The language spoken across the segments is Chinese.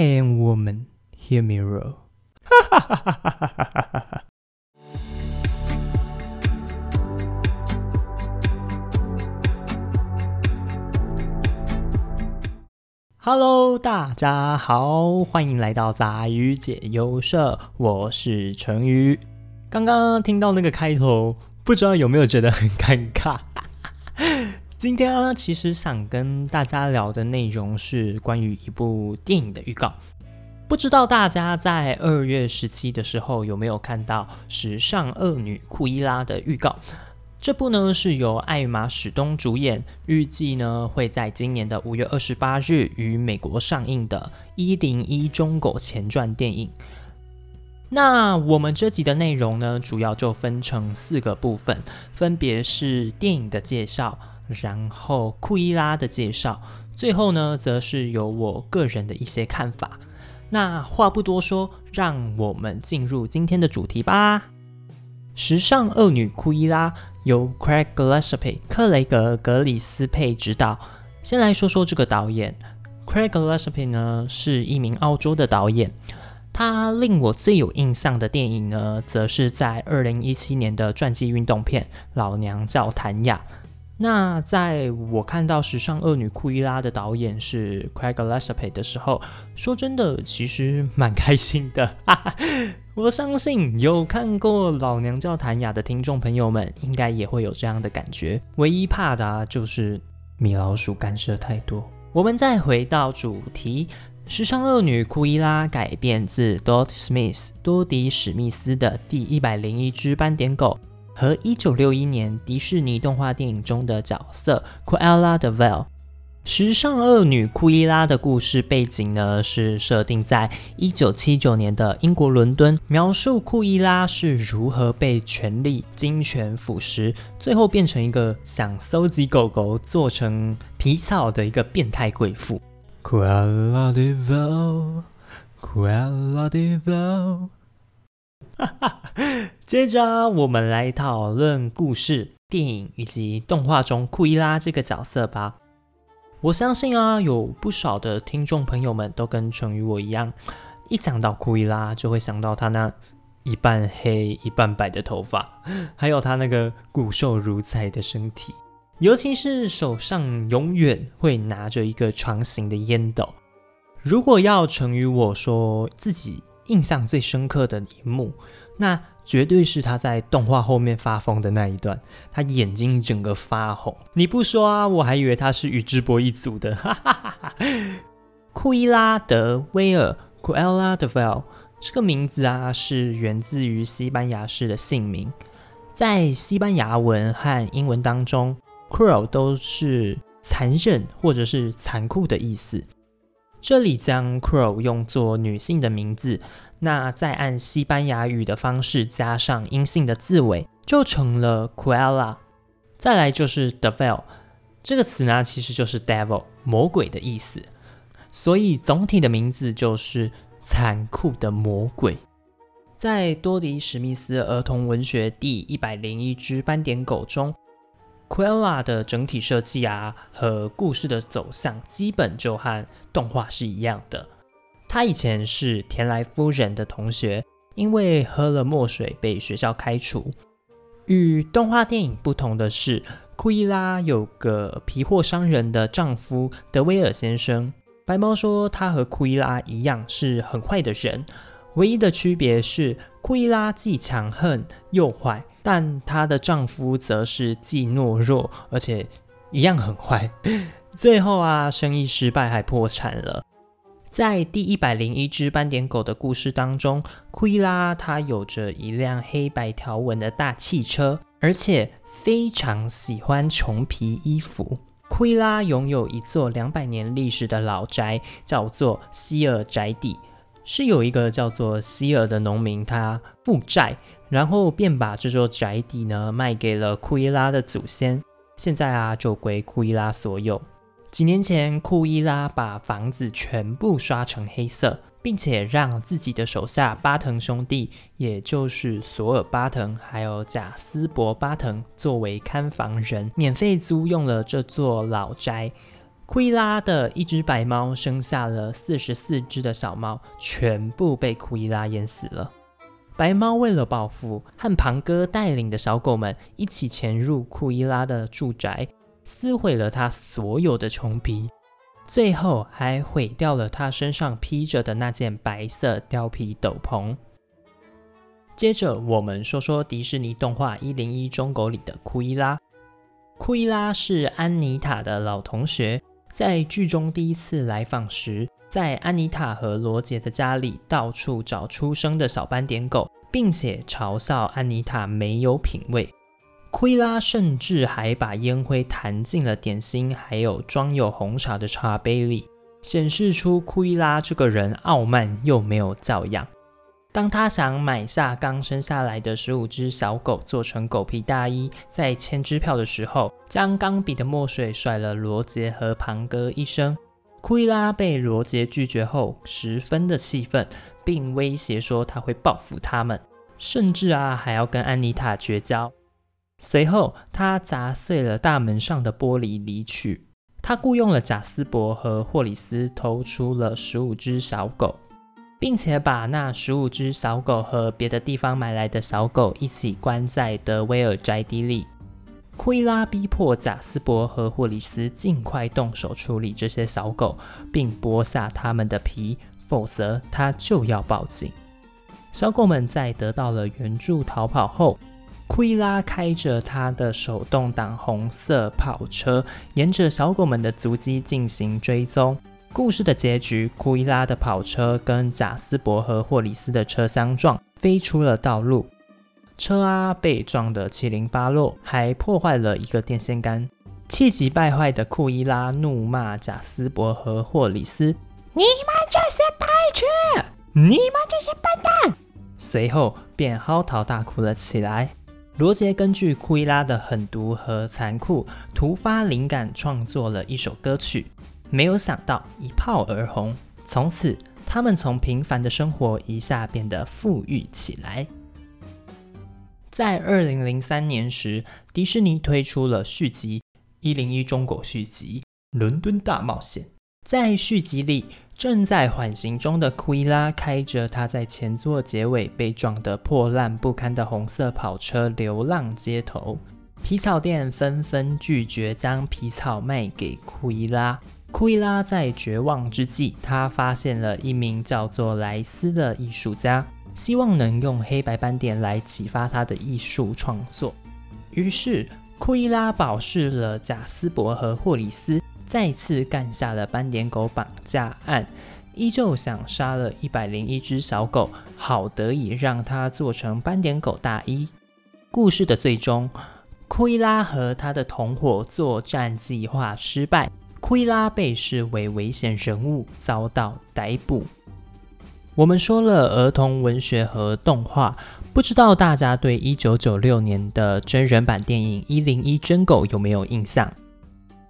am woman, hear me roar。哈哈哈哈哈哈哈哈！Hello，大家好，欢迎来到杂鱼解忧社，我是成鱼。刚刚听到那个开头，不知道有没有觉得很尴尬？今天啊，其实想跟大家聊的内容是关于一部电影的预告。不知道大家在二月十七的时候有没有看到《时尚恶女库伊拉》的预告？这部呢是由艾玛史东主演，预计呢会在今年的五月二十八日于美国上映的《一零一中狗前传》电影。那我们这集的内容呢，主要就分成四个部分，分别是电影的介绍，然后库伊拉的介绍，最后呢则是有我个人的一些看法。那话不多说，让我们进入今天的主题吧。时尚恶女库伊拉由 Craig Gillespie 克雷格格里斯佩执导。先来说说这个导演，Craig Gillespie 呢是一名澳洲的导演。他令我最有印象的电影呢，则是在二零一七年的传记运动片《老娘叫谭雅》。那在我看到《时尚恶女库伊拉》的导演是 Craig Gillespie 的时候，说真的，其实蛮开心的。我相信有看过《老娘叫谭雅》的听众朋友们，应该也会有这样的感觉。唯一怕的，就是米老鼠干涉太多。我们再回到主题，《时尚恶女库伊拉》改编自 Dot Smith 多迪史密斯的第一百零一只斑点狗。和一九六一年迪士尼动画电影中的角色 Cruella de Vil，时尚恶女库伊拉的故事背景呢是设定在一九七九年的英国伦敦，描述库伊拉是如何被权力金权腐蚀，最后变成一个想搜集狗狗做成皮草的一个变态贵妇。Cruella de Vil，Cruella de Vil。接着，我们来讨论故事、电影以及动画中库伊拉这个角色吧。我相信啊，有不少的听众朋友们都跟成宇我一样，一讲到库伊拉，就会想到他那一半黑一半白的头发，还有他那个骨瘦如柴的身体，尤其是手上永远会拿着一个长形的烟斗。如果要成宇我说自己。印象最深刻的一幕，那绝对是他在动画后面发疯的那一段，他眼睛整个发红。你不说啊，我还以为他是宇智波一族的。哈哈哈哈库伊拉德威尔 （Cuella de Vil） 这个名字啊，是源自于西班牙式的姓名，在西班牙文和英文当中，cruel 都是残忍或者是残酷的意思。这里将 Crow 用作女性的名字，那再按西班牙语的方式加上阴性的字尾，就成了 Cruella。再来就是 Devil 这个词呢，其实就是 Devil 魔鬼的意思，所以总体的名字就是残酷的魔鬼。在多迪史密斯儿童文学第一百零一只斑点狗中。Quella 的整体设计啊和故事的走向基本就和动画是一样的。他以前是田来夫人的同学，因为喝了墨水被学校开除。与动画电影不同的是，库伊拉有个皮货商人的丈夫德威尔先生。白猫说他和库伊拉一样是很坏的人，唯一的区别是库伊拉既强横又坏。但她的丈夫则是既懦弱，而且一样很坏。最后啊，生意失败还破产了。在第一百零一只斑点狗的故事当中，库伊拉她有着一辆黑白条纹的大汽车，而且非常喜欢穷皮衣服。库伊拉拥有一座两百年历史的老宅，叫做希尔宅邸。是有一个叫做希尔的农民，他负债，然后便把这座宅邸呢卖给了库伊拉的祖先，现在啊就归库伊拉所有。几年前，库伊拉把房子全部刷成黑色，并且让自己的手下巴腾兄弟，也就是索尔巴腾还有贾斯伯巴腾作为看房人，免费租用了这座老宅。库伊拉的一只白猫生下了四十四只的小猫，全部被库伊拉淹死了。白猫为了报复，和庞哥带领的小狗们一起潜入库伊拉的住宅，撕毁了他所有的穷皮，最后还毁掉了他身上披着的那件白色貂皮斗篷。接着，我们说说迪士尼动画《一零一中狗》里的库伊拉。库伊拉是安妮塔的老同学。在剧中第一次来访时，在安妮塔和罗杰的家里到处找出生的小斑点狗，并且嘲笑安妮塔没有品味。库伊拉甚至还把烟灰弹进了点心还有装有红茶的茶杯里，显示出库伊拉这个人傲慢又没有教养。当他想买下刚生下来的十五只小狗做成狗皮大衣，在签支票的时候，将钢笔的墨水甩了罗杰和庞哥一声。库伊拉被罗杰拒绝后，十分的气愤，并威胁说他会报复他们，甚至啊还要跟安妮塔绝交。随后，他砸碎了大门上的玻璃离去。他雇佣了贾斯伯和霍里斯偷出了十五只小狗。并且把那十五只小狗和别的地方买来的小狗一起关在德威尔宅邸里。库伊拉逼迫贾斯伯和霍里斯尽快动手处理这些小狗，并剥下它们的皮，否则他就要报警。小狗们在得到了援助逃跑后，库伊拉开着他的手动挡红色跑车，沿着小狗们的足迹进行追踪。故事的结局，库伊拉的跑车跟贾斯伯和霍里斯的车相撞，飞出了道路。车啊被撞得七零八落，还破坏了一个电线杆。气急败坏的库伊拉怒骂贾斯伯和霍里斯：“你们这些败犬！你们这些笨蛋！”随后便嚎啕大哭了起来。罗杰根据库伊拉的狠毒和残酷，突发灵感创作了一首歌曲。没有想到一炮而红，从此他们从平凡的生活一下变得富裕起来。在二零零三年时，迪士尼推出了续集《一零一中狗续集：伦敦大冒险》。在续集里，正在缓行中的库伊拉开着他在前作结尾被撞得破烂不堪的红色跑车流浪街头，皮草店纷纷拒绝将皮草卖给库伊拉。库伊拉在绝望之际，他发现了一名叫做莱斯的艺术家，希望能用黑白斑点来启发他的艺术创作。于是，库伊拉保释了贾斯伯和霍里斯，再次干下了斑点狗绑架案，依旧想杀了一百零一只小狗，好得以让它做成斑点狗大衣。故事的最终，库伊拉和他的同伙作战计划失败。库伊拉被视为危险人物，遭到逮捕。我们说了儿童文学和动画，不知道大家对一九九六年的真人版电影《一零一真狗》有没有印象？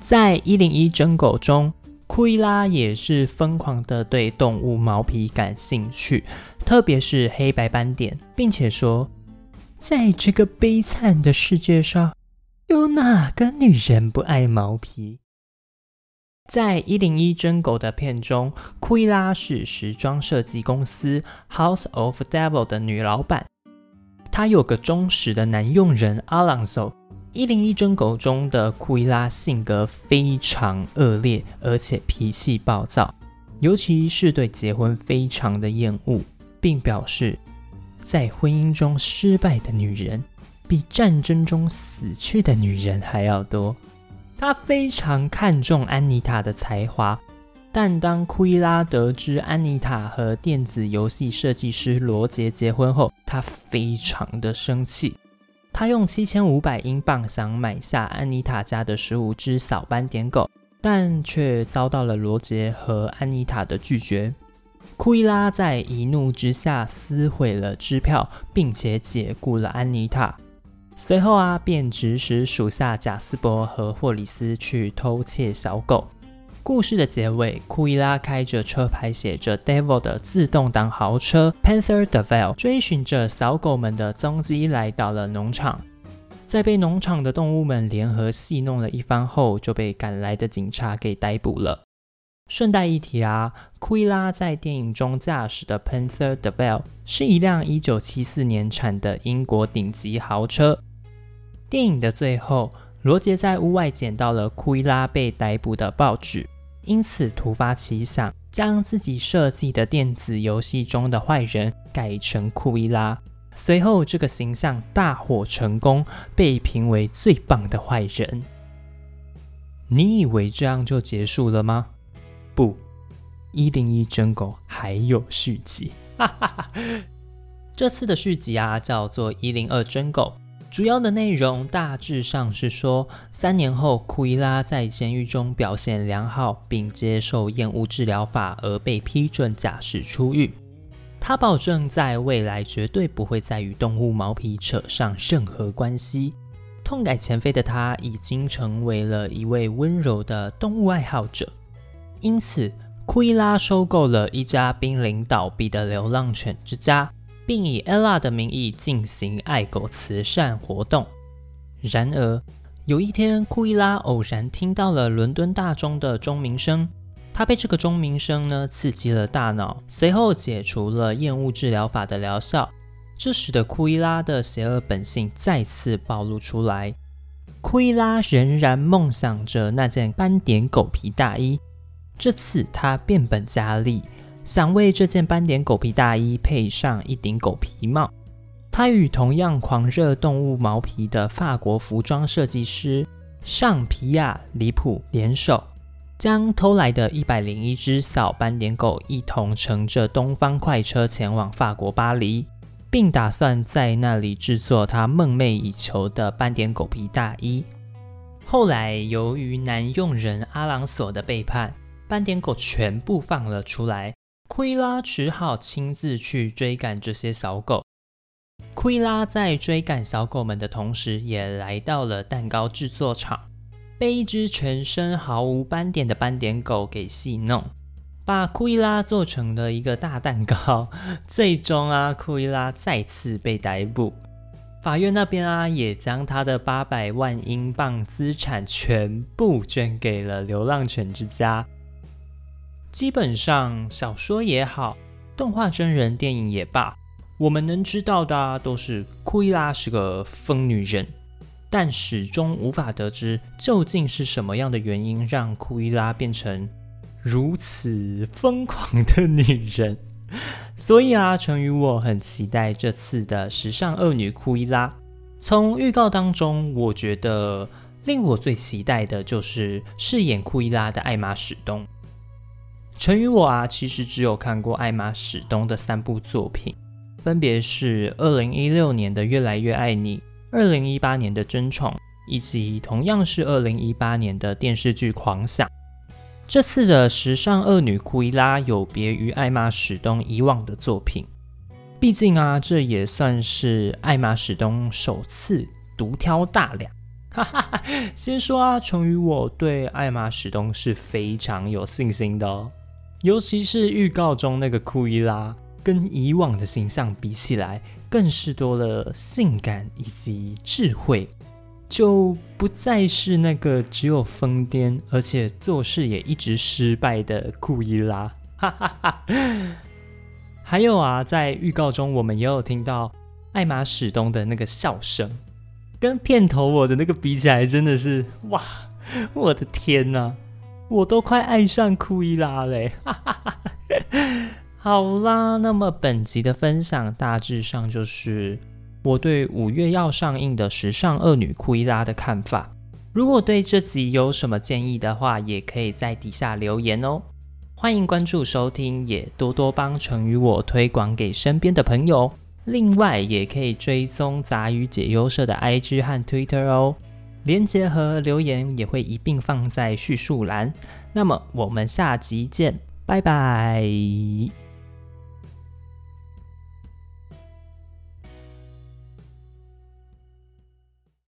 在《一零一真狗》中，库伊拉也是疯狂的对动物毛皮感兴趣，特别是黑白斑点，并且说，在这个悲惨的世界上，有哪个女人不爱毛皮？在一零一真狗的片中，库伊拉是时装设计公司 House of Devil 的女老板。她有个忠实的男佣人阿朗索。一零一真狗中的库伊拉性格非常恶劣，而且脾气暴躁，尤其是对结婚非常的厌恶，并表示在婚姻中失败的女人比战争中死去的女人还要多。他非常看重安妮塔的才华，但当库伊拉得知安妮塔和电子游戏设计师罗杰结婚后，他非常的生气。他用七千五百英镑想买下安妮塔家的十五只小斑点狗，但却遭到了罗杰和安妮塔的拒绝。库伊拉在一怒之下撕毁了支票，并且解雇了安妮塔。随后啊，便指使属下贾斯伯和霍里斯去偷窃小狗。故事的结尾，库伊拉开着车牌写着 “Devil” 的自动挡豪车 Panther Devil，追寻着小狗们的踪迹，来到了农场。在被农场的动物们联合戏弄了一番后，就被赶来的警察给逮捕了。顺带一提啊，库伊拉在电影中驾驶的 Panther De Bell 是一辆1974年产的英国顶级豪车。电影的最后，罗杰在屋外捡到了库伊拉被逮捕的报纸，因此突发奇想，将自己设计的电子游戏中的坏人改成库伊拉。随后，这个形象大获成功，被评为最棒的坏人。你以为这样就结束了吗？不，一零一真狗还有续集。哈哈哈！这次的续集啊，叫做一零二真狗。主要的内容大致上是说，三年后库伊拉在监狱中表现良好，并接受厌恶治疗法而被批准假释出狱。他保证在未来绝对不会再与动物毛皮扯上任何关系。痛改前非的他已经成为了一位温柔的动物爱好者。因此，库伊拉收购了一家濒临倒闭的流浪犬之家，并以 Ella 的名义进行爱狗慈善活动。然而，有一天，库伊拉偶然听到了伦敦大钟的钟鸣声。他被这个钟鸣声呢刺激了大脑，随后解除了厌恶治疗法的疗效，这使得库伊拉的邪恶本性再次暴露出来。库伊拉仍然梦想着那件斑点狗皮大衣，这次他变本加厉，想为这件斑点狗皮大衣配上一顶狗皮帽。他与同样狂热动物毛皮的法国服装设计师尚皮亚·里普联手。将偷来的一百零一只小斑点狗一同乘着东方快车前往法国巴黎，并打算在那里制作他梦寐以求的斑点狗皮大衣。后来，由于男佣人阿朗索的背叛，斑点狗全部放了出来。库伊拉只好亲自去追赶这些小狗。库伊拉在追赶小狗们的同时，也来到了蛋糕制作厂。被一只全身毫无斑点的斑点狗给戏弄，把库伊拉做成了一个大蛋糕。最终啊，库伊拉再次被逮捕。法院那边啊，也将他的八百万英镑资产全部捐给了流浪犬之家。基本上，小说也好，动画真人电影也罢，我们能知道的都是库伊拉是个疯女人。但始终无法得知究竟是什么样的原因让库伊拉变成如此疯狂的女人。所以啊，成宇我很期待这次的时尚恶女库伊拉。从预告当中，我觉得令我最期待的就是饰演库伊拉的艾玛史东。成宇我啊，其实只有看过艾玛史东的三部作品，分别是二零一六年的《越来越爱你》。二零一八年的《争宠》，以及同样是二零一八年的电视剧《狂想》。这次的时尚恶女库伊拉有别于艾玛史东以往的作品，毕竟啊，这也算是艾玛史东首次独挑大梁。哈哈，先说啊，成于我对艾玛史东是非常有信心的哦，尤其是预告中那个库伊拉。跟以往的形象比起来，更是多了性感以及智慧，就不再是那个只有疯癫而且做事也一直失败的库伊拉。哈哈哈！还有啊，在预告中我们也有听到艾玛史东的那个笑声，跟片头我的那个比起来，真的是哇！我的天哪，我都快爱上库伊拉嘞！好啦，那么本集的分享大致上就是我对五月要上映的《时尚恶女库伊拉》的看法。如果对这集有什么建议的话，也可以在底下留言哦。欢迎关注收听，也多多帮成与我推广给身边的朋友。另外，也可以追踪杂鱼解忧社的 IG 和 Twitter 哦，连接和留言也会一并放在叙述栏。那么我们下集见，拜拜。